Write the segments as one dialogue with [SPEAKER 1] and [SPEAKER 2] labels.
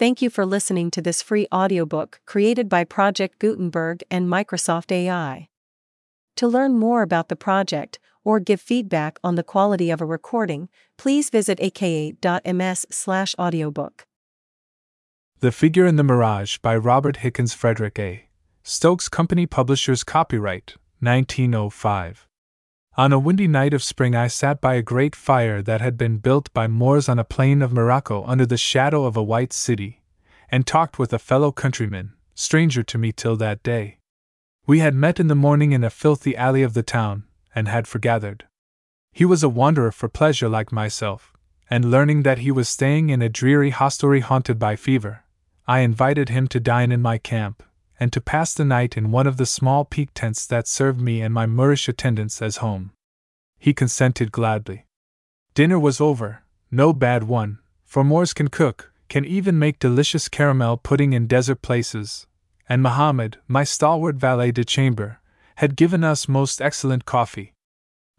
[SPEAKER 1] Thank you for listening to this free audiobook created by Project Gutenberg and Microsoft AI. To learn more about the project or give feedback on the quality of a recording, please visit aka.ms/audiobook.
[SPEAKER 2] The Figure in the Mirage by Robert Hichens Frederick A. Stokes Company Publishers Copyright 1905. On a windy night of spring, I sat by a great fire that had been built by Moors on a plain of Morocco under the shadow of a white city, and talked with a fellow countryman, stranger to me till that day. We had met in the morning in a filthy alley of the town, and had forgathered. He was a wanderer for pleasure like myself, and learning that he was staying in a dreary hostelry haunted by fever, I invited him to dine in my camp, and to pass the night in one of the small peak tents that served me and my Moorish attendants as home. He consented gladly. Dinner was over, no bad one, for Moors can cook, can even make delicious caramel pudding in desert places, and Mohammed, my stalwart valet de chambre, had given us most excellent coffee.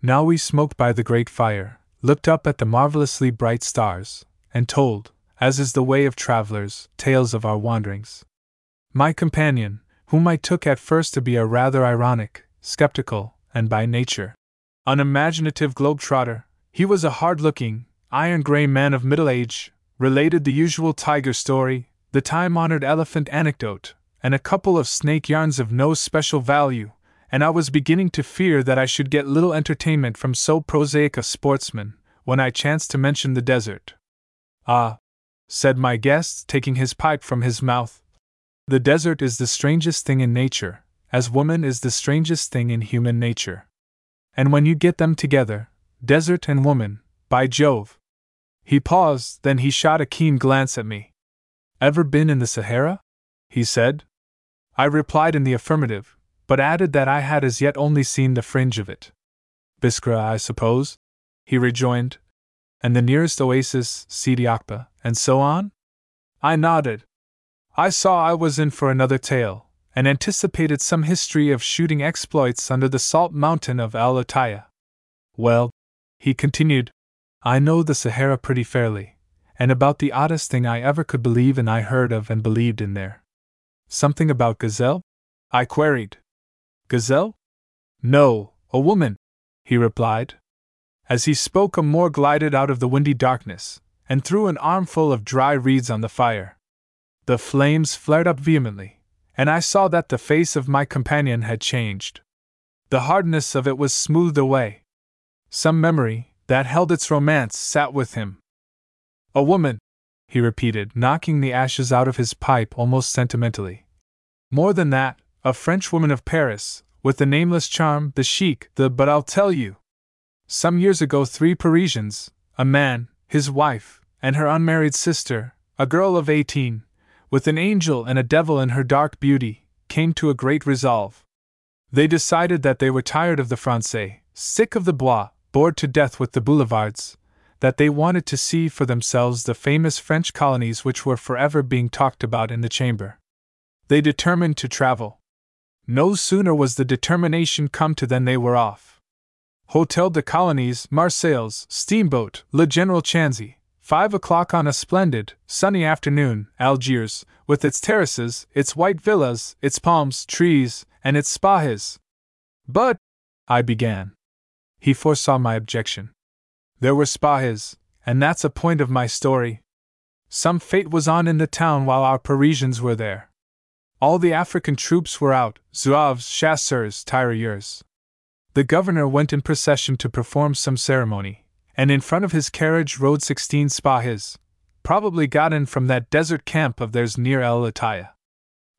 [SPEAKER 2] Now we smoked by the great fire, looked up at the marvelously bright stars, and told, as is the way of travelers, tales of our wanderings. My companion, whom I took at first to be a rather ironic, skeptical, and by nature unimaginative globe-trotter, he was a hard-looking, iron-gray man of middle age, related the usual tiger story, the time-honored elephant anecdote, and a couple of snake yarns of no special value, and I was beginning to fear that I should get little entertainment from so prosaic a sportsman, when I chanced to mention the desert. Ah, said my guest, taking his pipe from his mouth, the desert is the strangest thing in nature, as woman is the strangest thing in human nature. And when you get them together, desert and woman, by Jove! He paused, then he shot a keen glance at me. Ever been in the Sahara? he said. I replied in the affirmative, but added that I had as yet only seen the fringe of it. Biskra, I suppose? he rejoined. And the nearest oasis, Sidi Akba, and so on? I nodded, I saw I was in for another tale, and anticipated some history of shooting exploits under the salt mountain of Al Ataya. Well, he continued, I know the Sahara pretty fairly, and about the oddest thing I ever could believe in I heard of and believed in there. Something about gazelle? I queried. Gazelle? No, a woman, he replied. As he spoke, a Moor glided out of the windy darkness, and threw an armful of dry reeds on the fire. The flames flared up vehemently, and I saw that the face of my companion had changed. The hardness of it was smoothed away. Some memory, that held its romance, sat with him. A woman, he repeated, knocking the ashes out of his pipe almost sentimentally. More than that, a French woman of Paris, with the nameless charm, the chic, the but I'll tell you. Some years ago, three Parisians, a man, his wife, and her unmarried sister, a girl of eighteen, with an angel and a devil in her dark beauty, came to a great resolve. They decided that they were tired of the Francais, sick of the Bois, bored to death with the boulevards, that they wanted to see for themselves the famous French colonies which were forever being talked about in the chamber. They determined to travel. No sooner was the determination come to than they were off. Hotel de Colonies, Marseilles, steamboat, Le General Chanzy, Five o'clock on a splendid, sunny afternoon, Algiers, with its terraces, its white villas, its palms, trees, and its spahis. But, I began. He foresaw my objection. There were spahis, and that's a point of my story. Some fate was on in the town while our Parisians were there. All the African troops were out zouaves, chasseurs, tirailleurs. The governor went in procession to perform some ceremony, and in front of his carriage rode sixteen Spahis, probably gotten from that desert camp of theirs near El Ataya.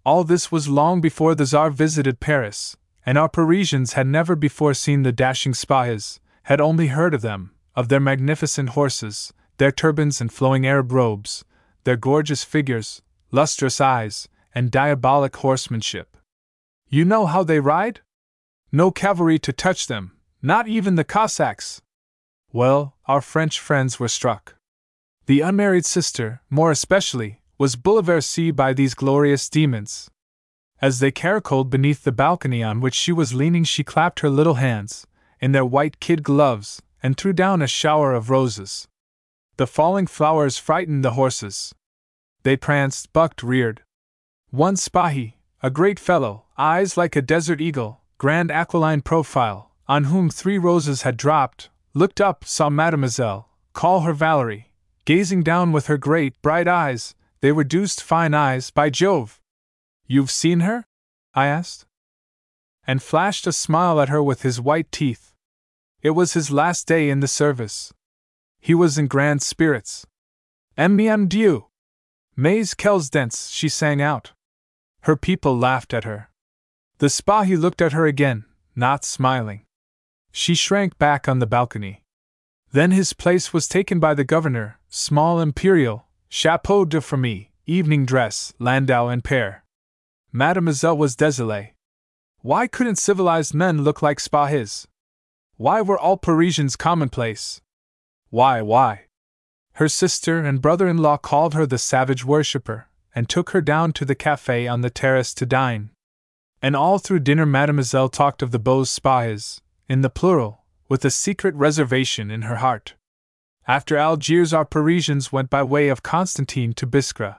[SPEAKER 2] All this was long before the Tsar visited Paris, and our Parisians had never before seen the dashing Spahis, had only heard of them, of their magnificent horses, their turbans and flowing Arab robes, their gorgeous figures, lustrous eyes, and diabolic horsemanship. You know how they ride? No cavalry to touch them, not even the Cossacks, well, our French friends were struck. The unmarried sister, more especially, was bouleversée by these glorious demons. As they caracoled beneath the balcony on which she was leaning, she clapped her little hands, in their white kid gloves, and threw down a shower of roses. The falling flowers frightened the horses. They pranced, bucked, reared. One Spahi, a great fellow, eyes like a desert eagle, grand aquiline profile, on whom three roses had dropped, looked up, saw Mademoiselle, call her Valerie, gazing down with her great, bright eyes, they were deuced fine eyes, by Jove! You've seen her? I asked. And flashed a smile at her with his white teeth. It was his last day in the service. He was in grand spirits. M. Dieu! Mais quels dents, she sang out. Her people laughed at her. The Spahi looked at her again, not smiling. She shrank back on the balcony. Then his place was taken by the governor, small imperial, chapeau de famille, evening dress, landau and pair. Mademoiselle was désolée. Why couldn't civilized men look like Spahis? Why were all Parisians commonplace? Why, why? Her sister and brother in law called her the savage worshipper, and took her down to the cafe on the terrace to dine. And all through dinner, Mademoiselle talked of the beaux Spahis, in the plural, with a secret reservation in her heart. After Algiers, our Parisians went by way of Constantine to Biskra.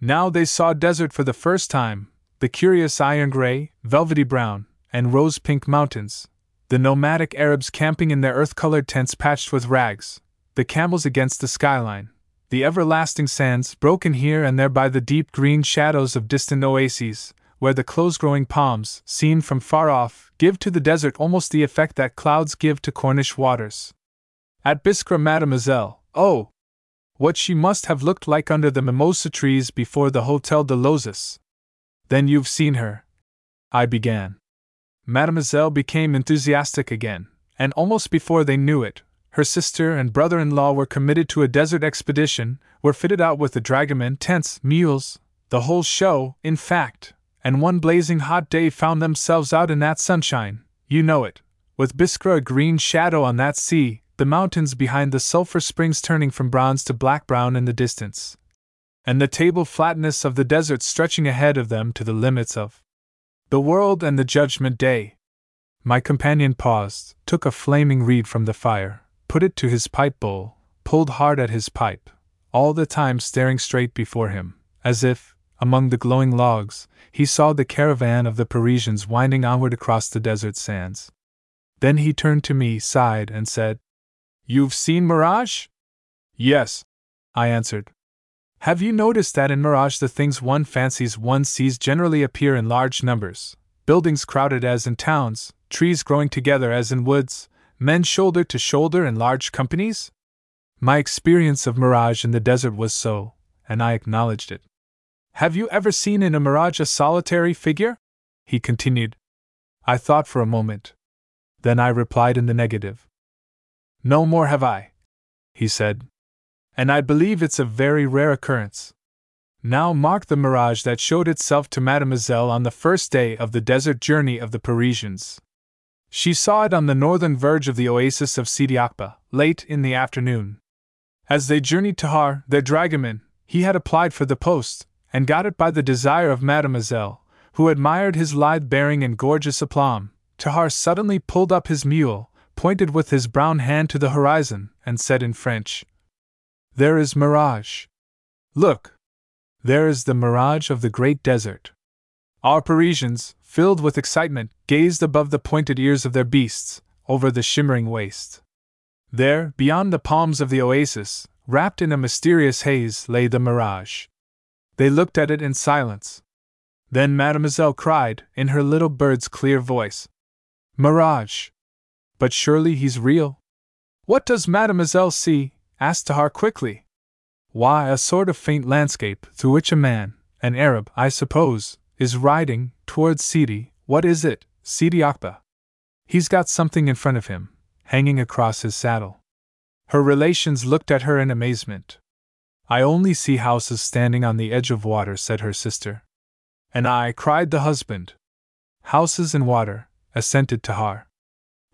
[SPEAKER 2] Now they saw desert for the first time, the curious iron gray, velvety brown, and rose pink mountains, the nomadic Arabs camping in their earth colored tents patched with rags, the camels against the skyline, the everlasting sands broken here and there by the deep green shadows of distant oases, where the close growing palms, seen from far off, give to the desert almost the effect that clouds give to Cornish waters. At Biskra, Mademoiselle, oh! What she must have looked like under the mimosa trees before the Hotel de l'Oasis. Then you've seen her. I began. Mademoiselle became enthusiastic again, and almost before they knew it, her sister and brother in law were committed to a desert expedition, were fitted out with the dragoman, tents, mules, the whole show, in fact, and one blazing hot day found themselves out in that sunshine, you know it, with Biskra a green shadow on that sea, the mountains behind the sulphur springs turning from bronze to black brown in the distance, and the table flatness of the desert stretching ahead of them to the limits of the world and the judgment day. My companion paused, took a flaming reed from the fire, put it to his pipe bowl, pulled hard at his pipe, all the time staring straight before him, as if, among the glowing logs, he saw the caravan of the Parisians winding onward across the desert sands. Then he turned to me, sighed, and said, You've seen Mirage? Yes, I answered. Have you noticed that in Mirage the things one fancies one sees generally appear in large numbers? Buildings crowded as in towns, trees growing together as in woods, men shoulder to shoulder in large companies? My experience of mirage in the desert was so, and I acknowledged it. Have you ever seen in a mirage a solitary figure? He continued. I thought for a moment. Then I replied in the negative. No more have I, he said. And I believe it's a very rare occurrence. Now mark the mirage that showed itself to Mademoiselle on the first day of the desert journey of the Parisians. She saw it on the northern verge of the oasis of Sidi Akba, late in the afternoon. As they journeyed Tahar, their dragoman, he had applied for the post, and got it by the desire of Mademoiselle, who admired his lithe bearing and gorgeous aplomb. Tahar suddenly pulled up his mule, pointed with his brown hand to the horizon, and said in French, There is mirage. Look! There is the mirage of the great desert. Our Parisians, filled with excitement, gazed above the pointed ears of their beasts, over the shimmering waste. There, beyond the palms of the oasis, wrapped in a mysterious haze, lay the mirage. They looked at it in silence. Then Mademoiselle cried, in her little bird's clear voice, Mirage! But surely he's real? What does Mademoiselle see? asked Tahar quickly. Why, a sort of faint landscape through which a man, an Arab, I suppose, is riding towards Sidi. What is it, Sidi Akba? He's got something in front of him, hanging across his saddle. Her relations looked at her in amazement. I only see houses standing on the edge of water, said her sister. And I, cried the husband. Houses and water, assented Tahar.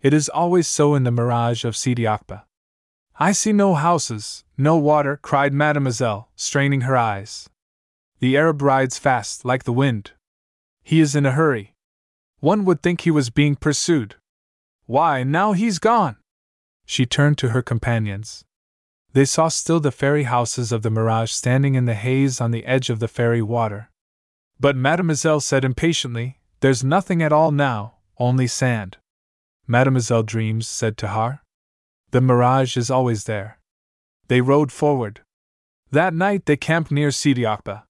[SPEAKER 2] It is always so in the mirage of Sidi Akba. I see no houses, no water, cried Mademoiselle, straining her eyes. The Arab rides fast, like the wind, he is in a hurry. One would think he was being pursued. Why, now he's gone! She turned to her companions. They saw still the fairy houses of the mirage standing in the haze on the edge of the fairy water. But Mademoiselle said impatiently, There's nothing at all now, only sand. Mademoiselle dreams, said to Tahar. The mirage is always there. They rode forward. That night they camped near Sidi Akba.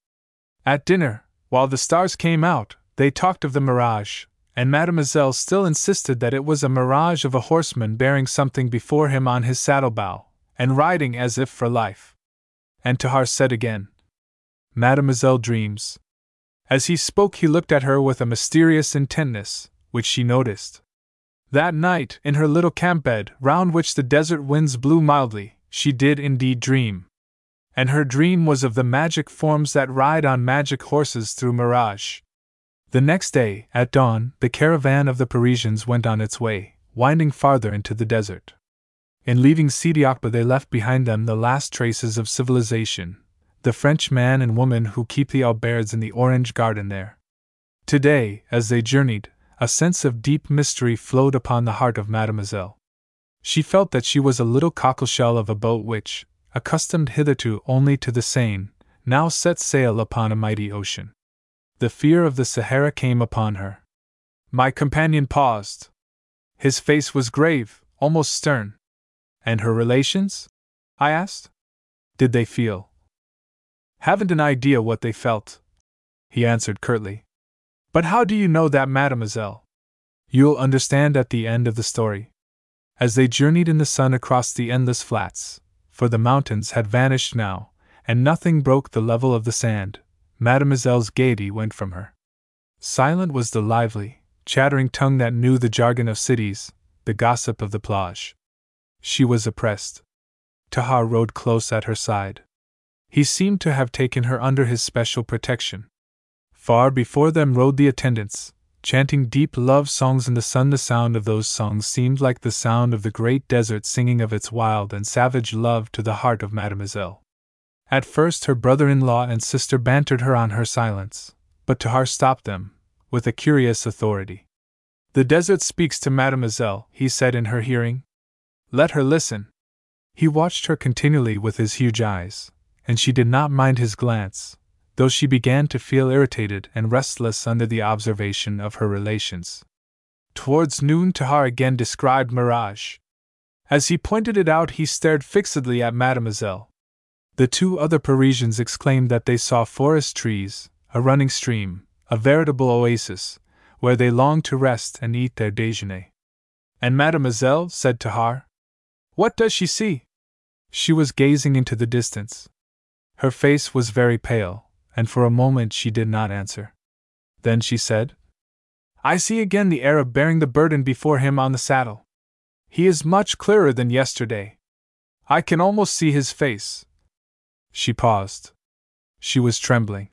[SPEAKER 2] At dinner, while the stars came out, they talked of the mirage, and Mademoiselle still insisted that it was a mirage of a horseman bearing something before him on his saddlebow, and riding as if for life. And Tahar said again, Mademoiselle dreams. As he spoke, he looked at her with a mysterious intentness, which she noticed. That night, in her little camp bed, round which the desert winds blew mildly, she did indeed dream. And her dream was of the magic forms that ride on magic horses through mirage. The next day, at dawn, the caravan of the Parisians went on its way, winding farther into the desert. In leaving Sidi Akba, they left behind them the last traces of civilization, the French man and woman who keep the Alberts in the orange garden there. Today, as they journeyed, a sense of deep mystery flowed upon the heart of Mademoiselle. She felt that she was a little cockleshell of a boat which, accustomed hitherto only to the Seine, now set sail upon a mighty ocean. The fear of the Sahara came upon her. My companion paused. His face was grave, almost stern. And her relations? I asked. Did they feel? Haven't an idea what they felt, he answered curtly. But how do you know that, mademoiselle? You'll understand at the end of the story. As they journeyed in the sun across the endless flats, for the mountains had vanished now, and nothing broke the level of the sand, Mademoiselle's gaiety went from her. Silent was the lively, chattering tongue that knew the jargon of cities, the gossip of the plage. She was oppressed. Tahar rode close at her side. He seemed to have taken her under his special protection. Far before them rode the attendants, chanting deep love songs in the sun. The sound of those songs seemed like the sound of the great desert singing of its wild and savage love to the heart of Mademoiselle. At first, her brother in law and sister bantered her on her silence, but Tahar stopped them, with a curious authority. The desert speaks to Mademoiselle, he said in her hearing. Let her listen. He watched her continually with his huge eyes, and she did not mind his glance, though she began to feel irritated and restless under the observation of her relations. Towards noon, Tahar again described Mirage. As he pointed it out, he stared fixedly at Mademoiselle. The two other Parisians exclaimed that they saw forest trees, a running stream, a veritable oasis, where they longed to rest and eat their déjeuner. And Mademoiselle, said Tahar, what does she see? She was gazing into the distance. Her face was very pale, and for a moment she did not answer. Then she said, I see again the Arab bearing the burden before him on the saddle. He is much clearer than yesterday. I can almost see his face. She paused. She was trembling.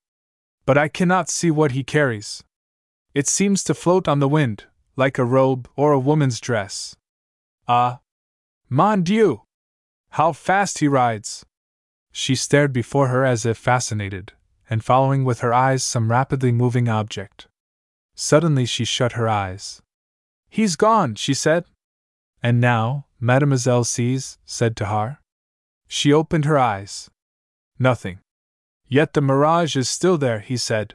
[SPEAKER 2] But I cannot see what he carries. It seems to float on the wind, like a robe or a woman's dress. Ah! Mon Dieu! How fast he rides! She stared before her as if fascinated, and following with her eyes some rapidly moving object. Suddenly she shut her eyes. He's gone, she said. And now, Mademoiselle sees, said Tahar. She opened her eyes. Nothing. Yet the mirage is still there, he said.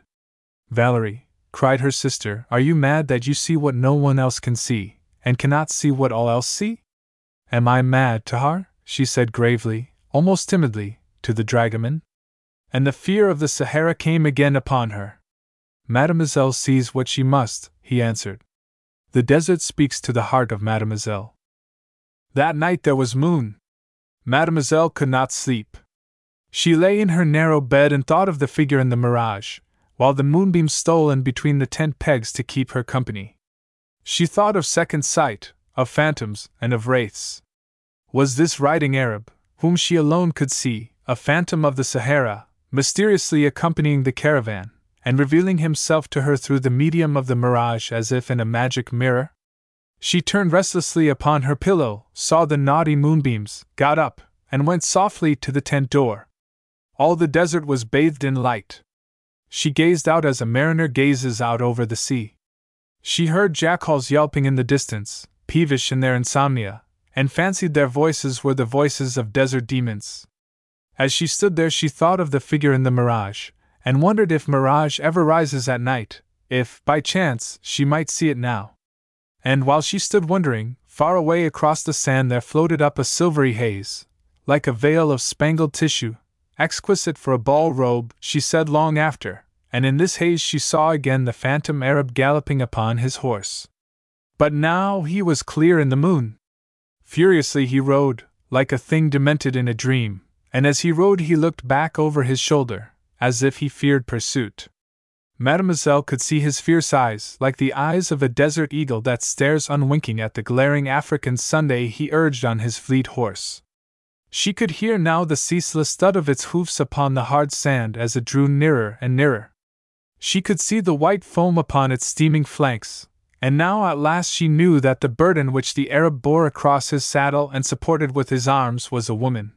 [SPEAKER 2] Valerie, cried her sister, are you mad that you see what no one else can see, and cannot see what all else see? Am I mad, Tahar? she said gravely, almost timidly, to the dragoman and the fear of the Sahara came again upon her. Mademoiselle sees what she must, he answered. The desert speaks to the heart of Mademoiselle. That night there was moon. Mademoiselle could not sleep. She lay in her narrow bed and thought of the figure in the mirage, while the moonbeam stole in between the tent pegs to keep her company. She thought of second sight, of phantoms, and of wraiths. Was this riding Arab, whom she alone could see, a phantom of the Sahara, mysteriously accompanying the caravan, and revealing himself to her through the medium of the mirage as if in a magic mirror? She turned restlessly upon her pillow, saw the naughty moonbeams, got up, and went softly to the tent door. All the desert was bathed in light. She gazed out as a mariner gazes out over the sea. She heard jackals yelping in the distance, peevish in their insomnia, and fancied their voices were the voices of desert demons. As she stood there, she thought of the figure in the mirage, and wondered if mirage ever rises at night, if, by chance, she might see it now. And while she stood wondering, far away across the sand there floated up a silvery haze, like a veil of spangled tissue, exquisite for a ball robe, she said long after, and in this haze she saw again the phantom Arab galloping upon his horse. But now he was clear in the moon. Furiously he rode, like a thing demented in a dream, and as he rode he looked back over his shoulder, as if he feared pursuit. Mademoiselle could see his fierce eyes, like the eyes of a desert eagle that stares unwinking at the glaring African Sunday he urged on his fleet horse. She could hear now the ceaseless thud of its hoofs upon the hard sand as it drew nearer and nearer. She could see the white foam upon its steaming flanks, and now at last she knew that the burden which the Arab bore across his saddle and supported with his arms was a woman.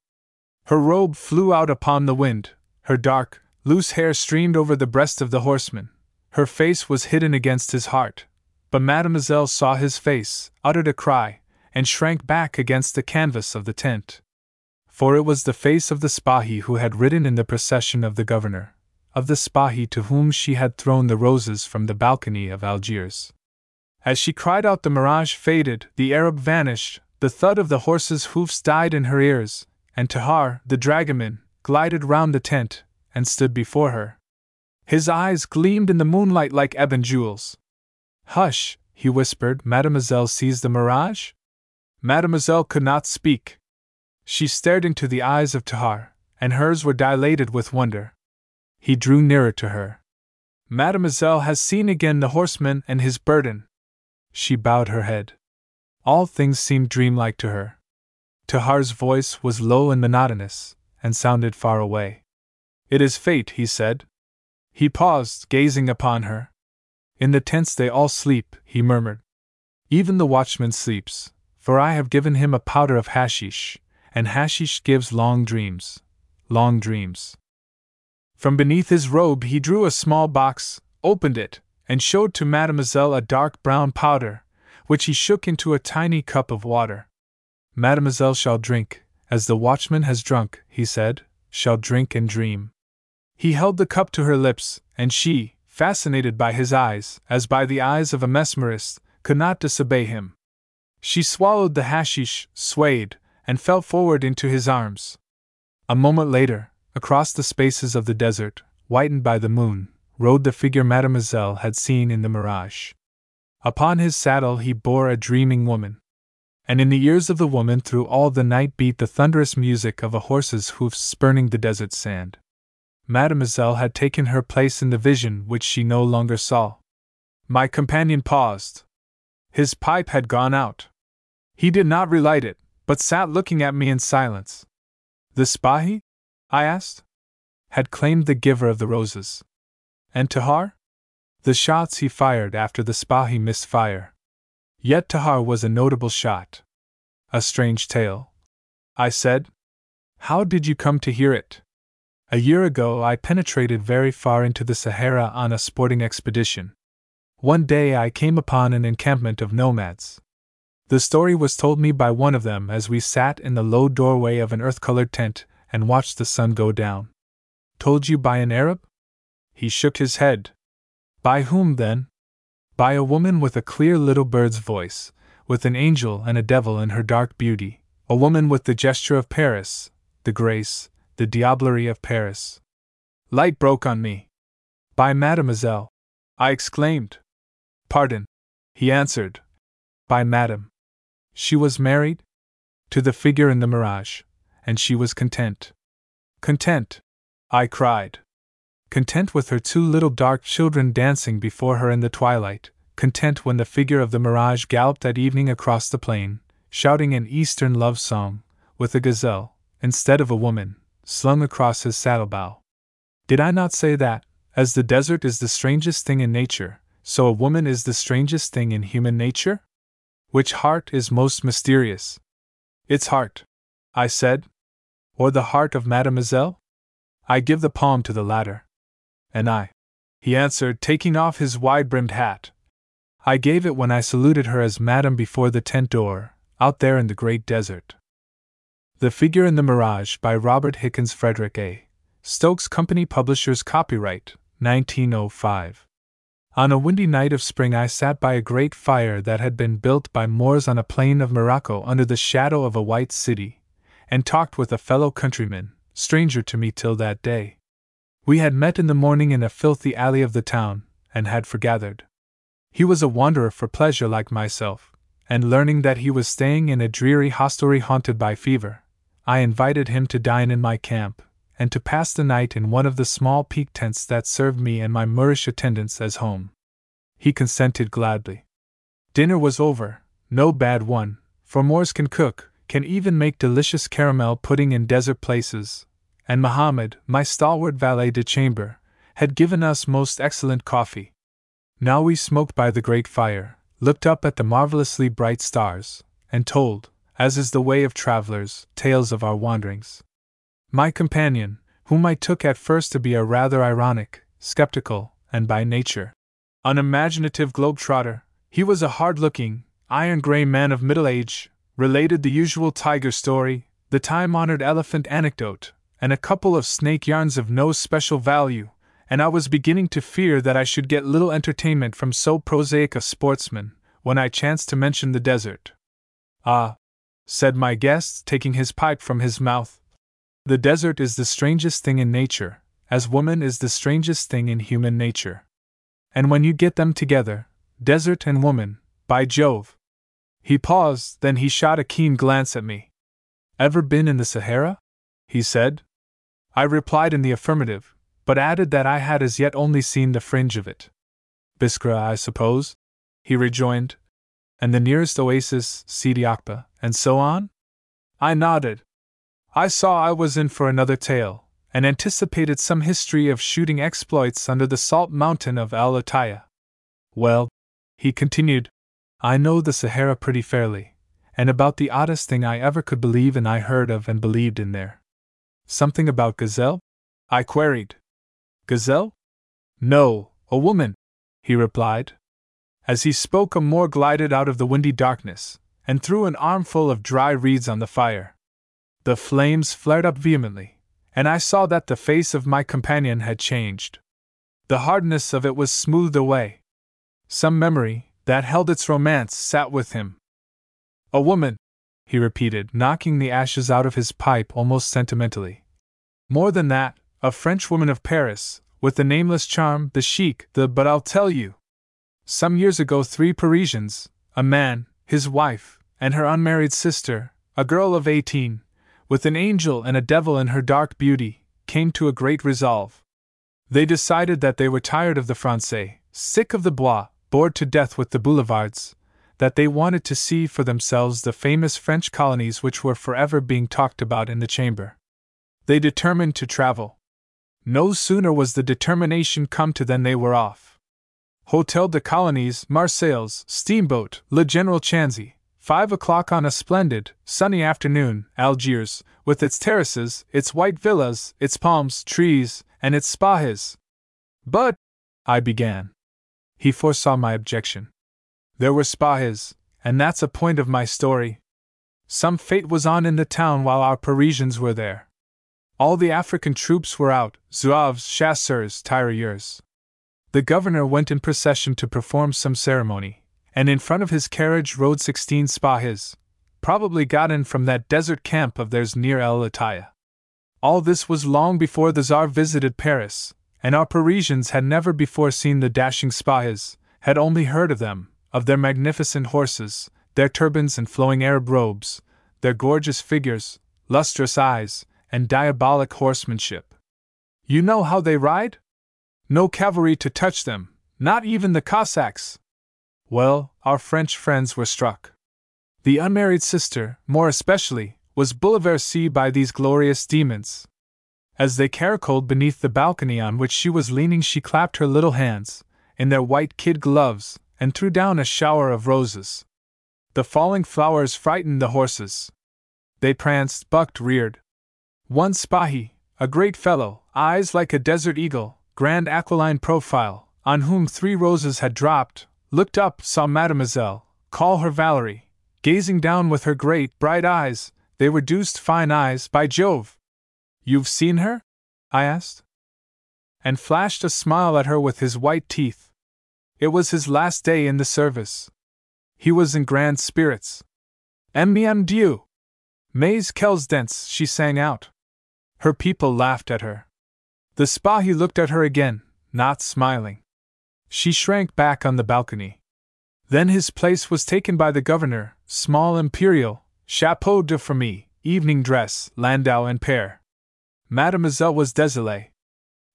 [SPEAKER 2] Her robe flew out upon the wind, her dark, loose hair streamed over the breast of the horseman, her face was hidden against his heart. But Mademoiselle saw his face, uttered a cry, and shrank back against the canvas of the tent. For it was the face of the Spahi who had ridden in the procession of the governor, of the Spahi to whom she had thrown the roses from the balcony of Algiers. As she cried out, the mirage faded, the Arab vanished, the thud of the horse's hoofs died in her ears, and Tahar, the dragoman, glided round the tent and stood before her. His eyes gleamed in the moonlight like ebon jewels. Hush, he whispered, Mademoiselle sees the mirage? Mademoiselle could not speak. She stared into the eyes of Tahar, and hers were dilated with wonder. He drew nearer to her. Mademoiselle has seen again the horseman and his burden. She bowed her head. All things seemed dreamlike to her. Tahar's voice was low and monotonous, and sounded far away. It is fate, he said. He paused, gazing upon her. In the tents they all sleep, he murmured. Even the watchman sleeps, for I have given him a powder of hashish, and hashish gives long dreams. Long dreams. From beneath his robe he drew a small box, opened it, and showed to Mademoiselle a dark brown powder, which he shook into a tiny cup of water. Mademoiselle shall drink, as the watchman has drunk, he said, shall drink and dream. He held the cup to her lips, and she, fascinated by his eyes, as by the eyes of a mesmerist, could not disobey him. She swallowed the hashish, swayed, and fell forward into his arms. A moment later, across the spaces of the desert, whitened by the moon, rode the figure Mademoiselle had seen in the mirage. Upon his saddle he bore a dreaming woman. And in the ears of the woman through all the night beat the thunderous music of a horse's hoofs spurning the desert sand. Mademoiselle had taken her place in the vision which she no longer saw. My companion paused. His pipe had gone out. He did not relight it, but sat looking at me in silence. The Spahi? I asked. Had claimed the giver of the roses. And Tahar? The shots he fired after the Spahi missed fire. Yet Tahar was a notable shot. A strange tale. I said. How did you come to hear it? A year ago I penetrated very far into the Sahara on a sporting expedition. One day I came upon an encampment of nomads. The story was told me by one of them as we sat in the low doorway of an earth colored tent and watched the sun go down. Told you by an Arab? He shook his head. By whom, then? By a woman with a clear little bird's voice, with an angel and a devil in her dark beauty, a woman with the gesture of Paris, the grace, the diablerie of Paris. Light broke on me. By Mademoiselle. I exclaimed. Pardon. He answered. By Madame. She was married? To the figure in the mirage, and she was content. Content! I cried content with her two little dark children dancing before her in the twilight, content when the figure of the mirage galloped that evening across the plain, shouting an Eastern love song, with a gazelle, instead of a woman, slung across his saddle bow. Did I not say that, as the desert is the strangest thing in nature, so a woman is the strangest thing in human nature? Which heart is most mysterious? Its heart, I said. Or the heart of Mademoiselle? I give the palm to the latter. And I. He answered, taking off his wide brimmed hat. I gave it when I saluted her as Madam before the tent door, out there in the great desert. The Figure in the Mirage by Robert Hichens Frederick A. Stokes Company Publishers Copyright 1905. On a windy night of spring, I sat by a great fire that had been built by Moors on a plain of Morocco under the shadow of a white city, and talked with a fellow countryman, stranger to me till that day. We had met in the morning in a filthy alley of the town, and had forgathered. He was a wanderer for pleasure like myself, and learning that he was staying in a dreary hostelry haunted by fever, I invited him to dine in my camp, and to pass the night in one of the small peak tents that served me and my Moorish attendants as home. He consented gladly. Dinner was over, no bad one, for Moors can cook, can even make delicious caramel pudding in desert places, and Mohammed, my stalwart valet de chambre, had given us most excellent coffee. Now we smoked by the great fire, looked up at the marvelously bright stars, and told, as is the way of travelers, tales of our wanderings. My companion, whom I took at first to be a rather ironic, skeptical, and by nature unimaginative globe-trotter, he was a hard-looking, iron-gray man of middle age, related the usual tiger story, the time-honored elephant anecdote, and a couple of snake yarns of no special value, and I was beginning to fear that I should get little entertainment from so prosaic a sportsman, when I chanced to mention the desert. Ah, said my guest, taking his pipe from his mouth, the desert is the strangest thing in nature, as woman is the strangest thing in human nature. And when you get them together, desert and woman, by Jove! He paused, then he shot a keen glance at me. Ever been in the Sahara? he said. I replied in the affirmative, but added that I had as yet only seen the fringe of it. Biskra, I suppose? he rejoined. And the nearest oasis, Sidi Akba, and so on? I nodded, I saw I was in for another tale, and anticipated some history of shooting exploits under the salt mountain of Al Ataya. Well, he continued, I know the Sahara pretty fairly, and about the oddest thing I ever could believe in I heard of and believed in there. Something about gazelle? I queried. Gazelle? No, a woman, he replied. As he spoke, a Moor glided out of the windy darkness, and threw an armful of dry reeds on the fire. The flames flared up vehemently, and I saw that the face of my companion had changed. The hardness of it was smoothed away. Some memory, that held its romance, sat with him. A woman, he repeated, knocking the ashes out of his pipe almost sentimentally. More than that, a Frenchwoman of Paris, with the nameless charm, the chic, the but I'll tell you. Some years ago, three Parisians, a man, his wife, and her unmarried sister, a girl of eighteen, with an angel and a devil in her dark beauty, came to a great resolve. They decided that they were tired of the Francais, sick of the Bois, bored to death with the boulevards, that they wanted to see for themselves the famous French colonies which were forever being talked about in the chamber. They determined to travel. No sooner was the determination come to than they were off. Hotel de Colonies, Marseilles, steamboat, Le General Chanzy, Five o'clock on a splendid, sunny afternoon, Algiers, with its terraces, its white villas, its palms, trees, and its spahis. But, I began. He foresaw my objection. There were spahis, and that's a point of my story. Some fate was on in the town while our Parisians were there. All the African troops were out zouaves, chasseurs, tirailleurs. The governor went in procession to perform some ceremony, and in front of his carriage rode sixteen Spahis, probably got in from that desert camp of theirs near El Ataya. All this was long before the Tsar visited Paris, and our Parisians had never before seen the dashing Spahis, had only heard of them, of their magnificent horses, their turbans and flowing Arab robes, their gorgeous figures, lustrous eyes, and diabolic horsemanship. You know how they ride? No cavalry to touch them, not even the Cossacks, well, our French friends were struck. The unmarried sister, more especially, was bouleversée by these glorious demons. As they caracoled beneath the balcony on which she was leaning, she clapped her little hands, in their white kid gloves, and threw down a shower of roses. The falling flowers frightened the horses. They pranced, bucked, reared. One Spahi, a great fellow, eyes like a desert eagle, grand aquiline profile, on whom three roses had dropped, looked up, saw Mademoiselle, call her Valerie, gazing down with her great, bright eyes. They were deuced fine eyes, by Jove! You've seen her? I asked. And flashed a smile at her with his white teeth. It was his last day in the service. He was in grand spirits. M. Dieu! Mais quels dents, she sang out. Her people laughed at her. The Spahi looked at her again, not smiling. She shrank back on the balcony. Then his place was taken by the governor, small imperial, chapeau de famille, evening dress, landau and pair. Mademoiselle was désolée.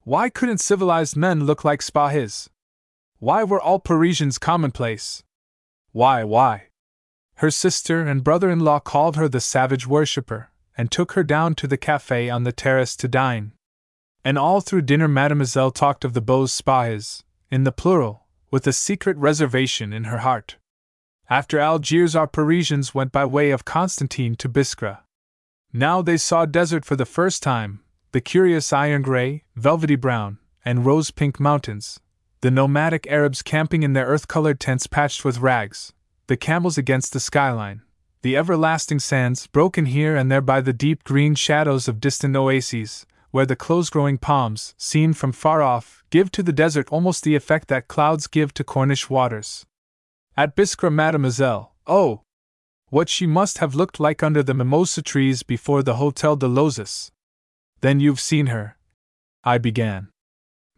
[SPEAKER 2] Why couldn't civilized men look like Spahis? Why were all Parisians commonplace? Why, why? Her sister and brother in law called her the savage worshipper, and took her down to the cafe on the terrace to dine. And all through dinner, Mademoiselle talked of the beaux Spahis, in the plural, with a secret reservation in her heart. After Algiers, our Parisians went by way of Constantine to Biskra. Now they saw desert for the first time, the curious iron gray, velvety brown, and rose pink mountains, the nomadic Arabs camping in their earth colored tents patched with rags, the camels against the skyline, the everlasting sands broken here and there by the deep green shadows of distant oases, where the close growing palms, seen from far off, give to the desert almost the effect that clouds give to Cornish waters. At Biskra, Mademoiselle, oh! What she must have looked like under the mimosa trees before the Hotel de l'Oasis. Then you've seen her. I began.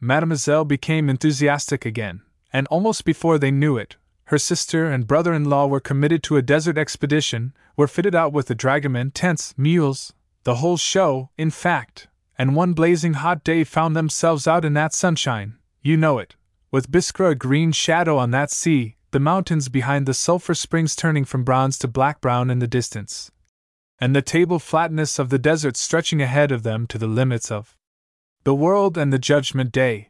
[SPEAKER 2] Mademoiselle became enthusiastic again, and almost before they knew it, her sister and brother in law were committed to a desert expedition, were fitted out with the dragoman, tents, mules, the whole show, in fact, and one blazing hot day found themselves out in that sunshine, you know it, with Biskra a green shadow on that sea, the mountains behind the sulphur springs turning from bronze to black brown in the distance, and the table flatness of the desert stretching ahead of them to the limits of the world and the judgment day.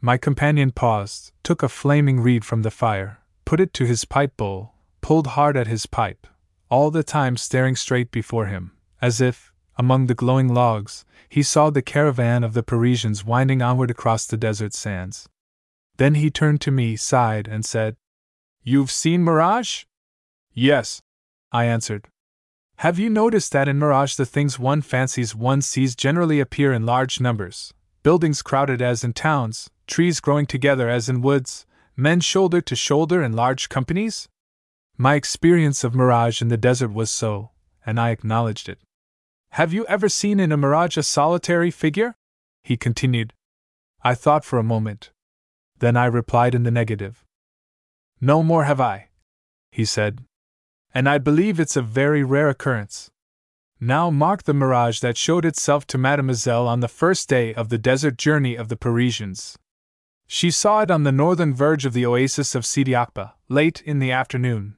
[SPEAKER 2] My companion paused, took a flaming reed from the fire, put it to his pipe bowl, pulled hard at his pipe, all the time staring straight before him, as if, among the glowing logs, he saw the caravan of the Parisians winding onward across the desert sands. Then he turned to me, sighed, and said, You've seen Mirage? Yes, I answered. Have you noticed that in Mirage the things one fancies one sees generally appear in large numbers? Buildings crowded as in towns, trees growing together as in woods, men shoulder to shoulder in large companies? My experience of mirage in the desert was so, and I acknowledged it. Have you ever seen in a mirage a solitary figure? He continued. I thought for a moment. Then I replied in the negative. No more have I, he said. And I believe it's a very rare occurrence. Now mark the mirage that showed itself to Mademoiselle on the first day of the desert journey of the Parisians. She saw it on the northern verge of the oasis of Sidi Akba, late in the afternoon.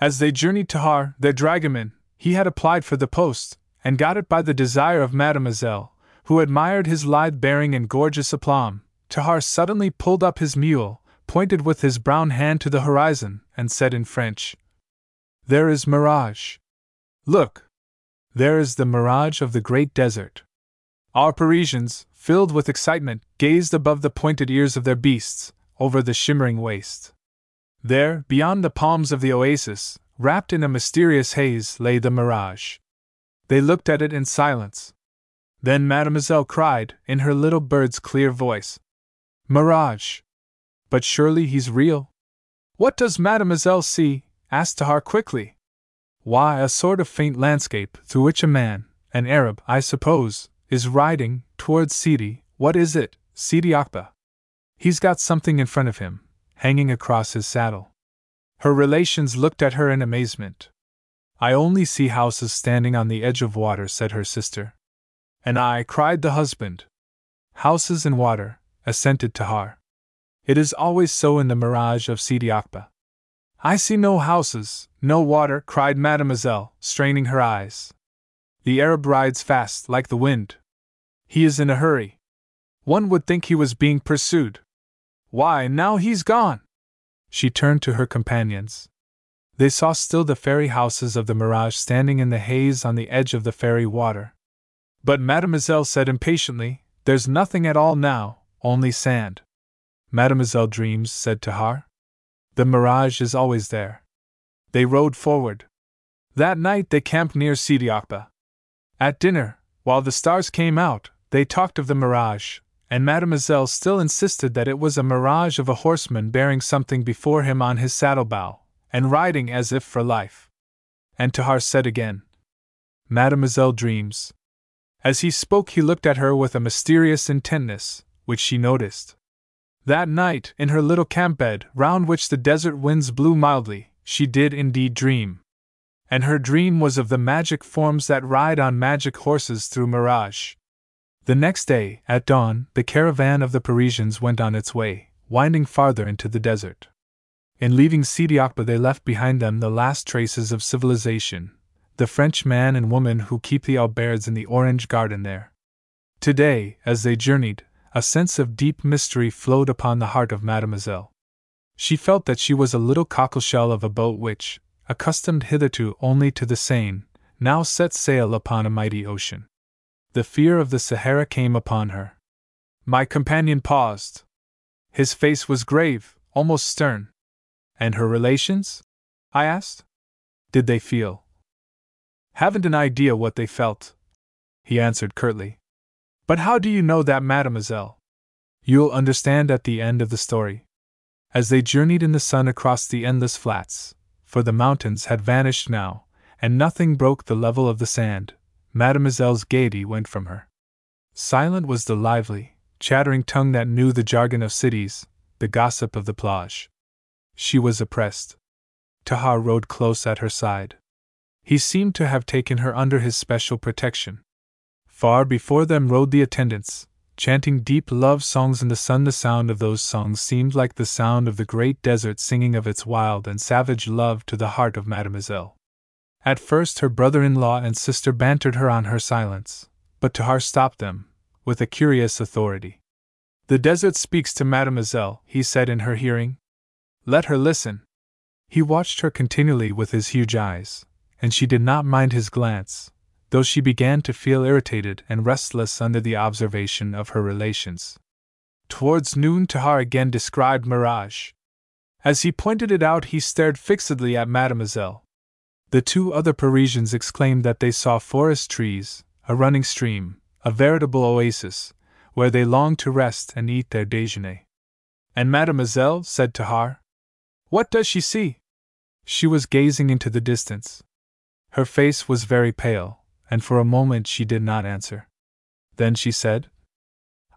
[SPEAKER 2] As they journeyed Tahar, their dragoman, he had applied for the post, and got it by the desire of Mademoiselle, who admired his lithe bearing and gorgeous aplomb. Tahar suddenly pulled up his mule, pointed with his brown hand to the horizon, and said in French, There is mirage. Look! There is the mirage of the great desert. Our Parisians, filled with excitement, gazed above the pointed ears of their beasts, over the shimmering waste. There, beyond the palms of the oasis, wrapped in a mysterious haze, lay the mirage. They looked at it in silence. Then Mademoiselle cried, in her little bird's clear voice, Mirage! But surely he's real? What does Mademoiselle see? Asked Tahar quickly. Why, a sort of faint landscape through which a man, an Arab, I suppose, is riding towards Sidi. What is it, Sidi Akba? He's got something in front of him, hanging across his saddle. Her relations looked at her in amazement. I only see houses standing on the edge of water, said her sister. And I, cried the husband. Houses and water, assented Tahar. It is always so in the mirage of Sidi Akba. I see no houses, no water, cried Mademoiselle, straining her eyes. The Arab rides fast like the wind. He is in a hurry. One would think he was being pursued. Why, now he's gone! She turned to her companions. They saw still the fairy houses of the mirage standing in the haze on the edge of the fairy water. But Mademoiselle said impatiently, There's nothing at all now, only sand. Mademoiselle dreams, said to Tahar. The mirage is always there. They rode forward. That night they camped near Sidi Akba. At dinner, while the stars came out, they talked of the mirage, and Mademoiselle still insisted that it was a mirage of a horseman bearing something before him on his saddle bow, and riding as if for life. And Tahar said again, Mademoiselle dreams. As he spoke, he looked at her with a mysterious intentness, which she noticed. That night, in her little camp bed, round which the desert winds blew mildly, she did indeed dream. And her dream was of the magic forms that ride on magic horses through mirage. The next day, at dawn, the caravan of the Parisians went on its way, winding farther into the desert. In leaving Sidi Akba, they left behind them the last traces of civilization, the French man and woman who keep the auberge in the orange garden there. Today, as they journeyed, a sense of deep mystery flowed upon the heart of Mademoiselle. She felt that she was a little cockleshell of a boat which, accustomed hitherto only to the Seine, now set sail upon a mighty ocean. The fear of the Sahara came upon her. My companion paused. His face was grave, almost stern. And her relations? I asked. Did they feel? Haven't an idea what they felt, he answered curtly. But how do you know that, mademoiselle? You'll understand at the end of the story. As they journeyed in the sun across the endless flats, for the mountains had vanished now, and nothing broke the level of the sand, Mademoiselle's gaiety went from her. Silent was the lively, chattering tongue that knew the jargon of cities, the gossip of the plage. She was oppressed. Tahar rode close at her side. He seemed to have taken her under his special protection. Far before them rode the attendants, chanting deep love songs in the sun. The sound of those songs seemed like the sound of the great desert singing of its wild and savage love to the heart of Mademoiselle. At first, her brother in law and sister bantered her on her silence, but Tahar stopped them, with a curious authority. The desert speaks to Mademoiselle, he said in her hearing. Let her listen. He watched her continually with his huge eyes, and she did not mind his glance, though she began to feel irritated and restless under the observation of her relations. Towards noon, Tahar again described Mirage. As he pointed it out, he stared fixedly at Mademoiselle. The two other Parisians exclaimed that they saw forest trees, a running stream, a veritable oasis, where they longed to rest and eat their déjeuner. And Mademoiselle, said Tahar, what does she see? She was gazing into the distance. Her face was very pale, and for a moment she did not answer. Then she said,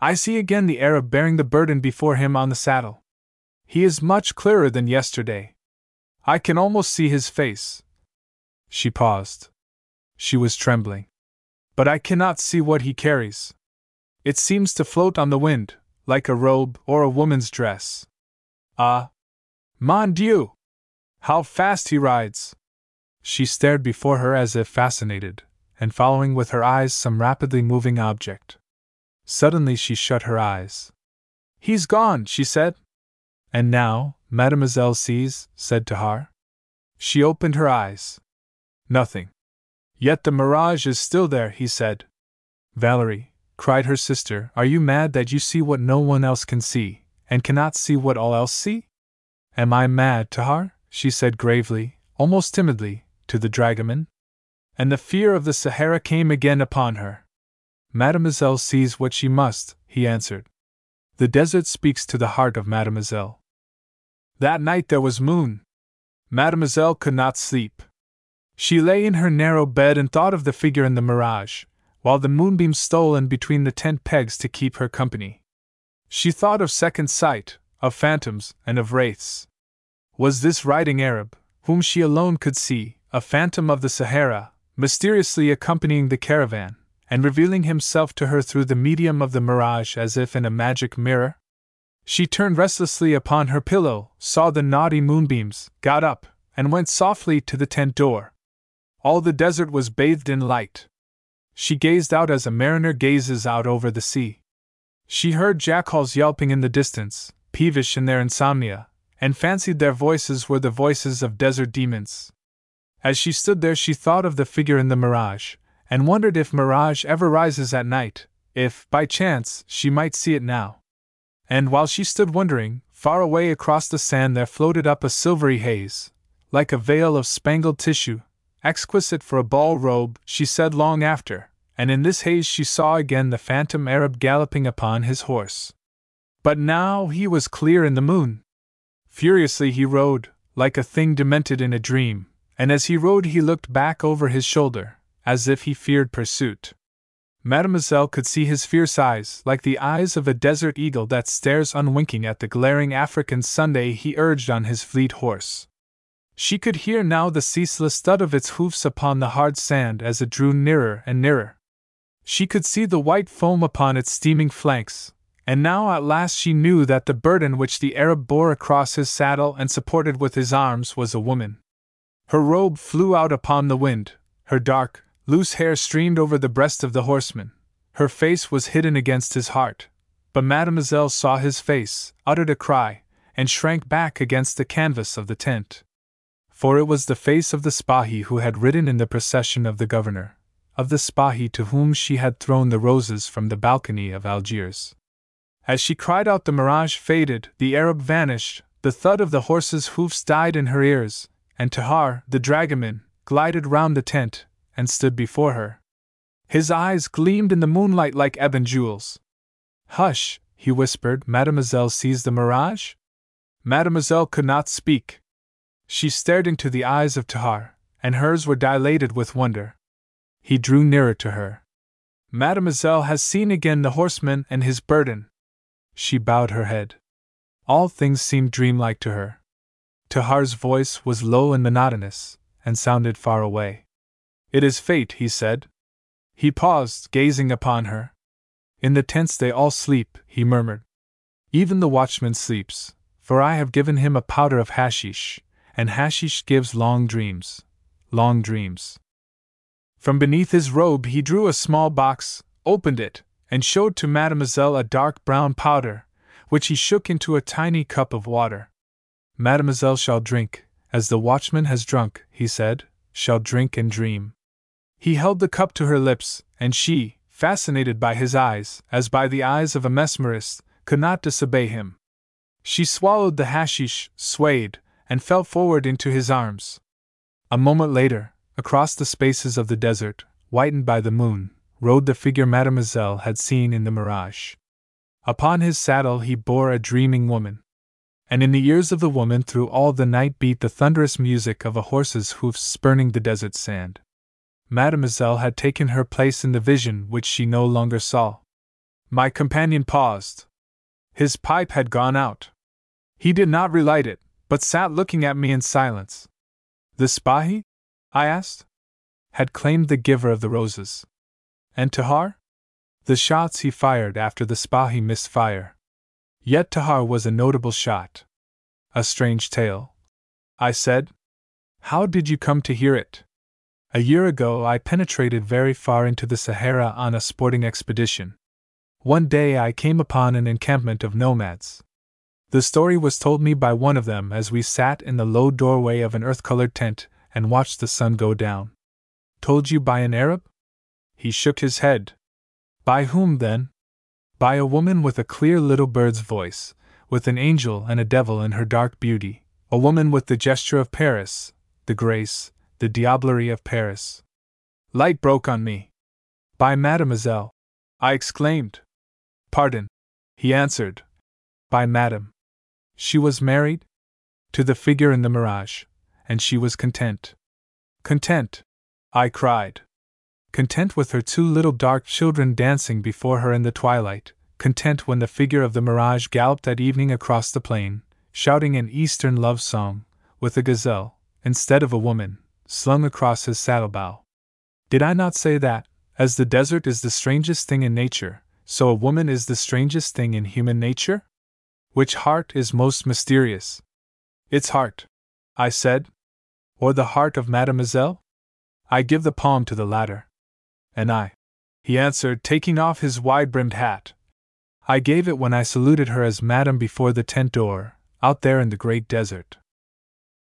[SPEAKER 2] I see again the Arab bearing the burden before him on the saddle. He is much clearer than yesterday. I can almost see his face. She paused. She was trembling. But I cannot see what he carries. It seems to float on the wind, like a robe or a woman's dress. Ah! Mon Dieu! How fast he rides! She stared before her as if fascinated, and following with her eyes some rapidly moving object. Suddenly she shut her eyes. He's gone, she said. And now, Mademoiselle sees, said Tahar. She opened her eyes. Nothing. Yet the mirage is still there, he said. Valerie, cried her sister, are you mad that you see what no one else can see, and cannot see what all else see? Am I mad, Tahar? she said gravely, almost timidly, to the dragoman? And the fear of the Sahara came again upon her. Mademoiselle sees what she must, he answered. The desert speaks to the heart of Mademoiselle. That night there was moon. Mademoiselle could not sleep. She lay in her narrow bed and thought of the figure in the mirage, while the moonbeams stole in between the tent pegs to keep her company. She thought of second sight, of phantoms, and of wraiths. Was this riding Arab, whom she alone could see, a phantom of the Sahara, mysteriously accompanying the caravan, and revealing himself to her through the medium of the mirage as if in a magic mirror? She turned restlessly upon her pillow, saw the naughty moonbeams, got up, and went softly to the tent door. All the desert was bathed in light. She gazed out as a mariner gazes out over the sea. She heard jackals yelping in the distance, peevish in their insomnia, and fancied their voices were the voices of desert demons. As she stood there, she thought of the figure in the mirage, and wondered if mirage ever rises at night, if, by chance, she might see it now. And while she stood wondering, far away across the sand there floated up a silvery haze, like a veil of spangled tissue, exquisite for a ball robe, she said long after, and in this haze she saw again the phantom Arab galloping upon his horse. But now he was clear in the moon. Furiously he rode, like a thing demented in a dream, and as he rode he looked back over his shoulder, as if he feared pursuit. Mademoiselle could see his fierce eyes, like the eyes of a desert eagle that stares unwinking at the glaring African Sunday he urged on his fleet horse. She could hear now the ceaseless thud of its hoofs upon the hard sand as it drew nearer and nearer. She could see the white foam upon its steaming flanks, and now at last she knew that the burden which the Arab bore across his saddle and supported with his arms was a woman. Her robe flew out upon the wind, her dark, loose hair streamed over the breast of the horseman, her face was hidden against his heart. But Mademoiselle saw his face, uttered a cry, and shrank back against the canvas of the tent. For it was the face of the Spahi who had ridden in the procession of the governor of the Spahi to whom she had thrown the roses from the balcony of Algiers. As she cried out, the mirage faded, the Arab vanished, the thud of the horse's hoofs died in her ears, and Tahar, the dragoman, glided round the tent and stood before her. His eyes gleamed in the moonlight like ebon jewels. Hush, he whispered, Mademoiselle sees the mirage? Mademoiselle could not speak. She stared into the eyes of Tahar, and hers were dilated with wonder. He drew nearer to her. Mademoiselle has seen again the horseman and his burden. She bowed her head. All things seemed dreamlike to her. Tahar's voice was low and monotonous, and sounded far away. It is fate, he said. He paused, gazing upon her. In the tents they all sleep, he murmured. Even the watchman sleeps, for I have given him a powder of hashish, and hashish gives long dreams. Long dreams. From beneath his robe he drew a small box, opened it, and showed to Mademoiselle a dark brown powder, which he shook into a tiny cup of water. Mademoiselle shall drink, as the watchman has drunk, he said, shall drink and dream. He held the cup to her lips, and she, fascinated by his eyes, as by the eyes of a mesmerist, could not disobey him. She swallowed the hashish, swayed, and fell forward into his arms. A moment later, Across the spaces of the desert, whitened by the moon, rode the figure Mademoiselle had seen in the mirage. Upon his saddle he bore a dreaming woman. And in the ears of the woman through all the night beat the thunderous music of a horse's hoofs spurning the desert sand. Mademoiselle had taken her place in the vision which she no longer saw. My companion paused. His pipe had gone out. He did not relight it, but sat looking at me in silence. The Spahi? I asked. Had claimed the giver of the roses. And Tahar? The shots he fired after the Spahi missed fire. Yet Tahar was a notable shot. A strange tale. I said. How did you come to hear it? A year ago I penetrated very far into the Sahara on a sporting expedition. One day I came upon an encampment of nomads. The story was told me by one of them as we sat in the low doorway of an earth colored tent and watched the sun go down. Told you by an Arab? He shook his head. By whom, then? By a woman with a clear little bird's voice, with an angel and a devil in her dark beauty, a woman with the gesture of Paris, the grace, the diablerie of Paris. Light broke on me. By Mademoiselle, I exclaimed. Pardon, he answered. By Madame. She was married? To the figure in the mirage and she was content. Content! I cried. Content with her two little dark children dancing before her in the twilight, content when the figure of the mirage galloped at evening across the plain, shouting an Eastern love song, with a gazelle, instead of a woman, slung across his saddle bow. Did I not say that, as the desert is the strangest thing in nature, so a woman is the strangest thing in human nature? Which heart is most mysterious? Its heart, I said, or the heart of Mademoiselle? I give the palm to the latter. And I, he answered, taking off his wide brimmed hat. I gave it when I saluted her as Madame before the tent door, out there in the great desert.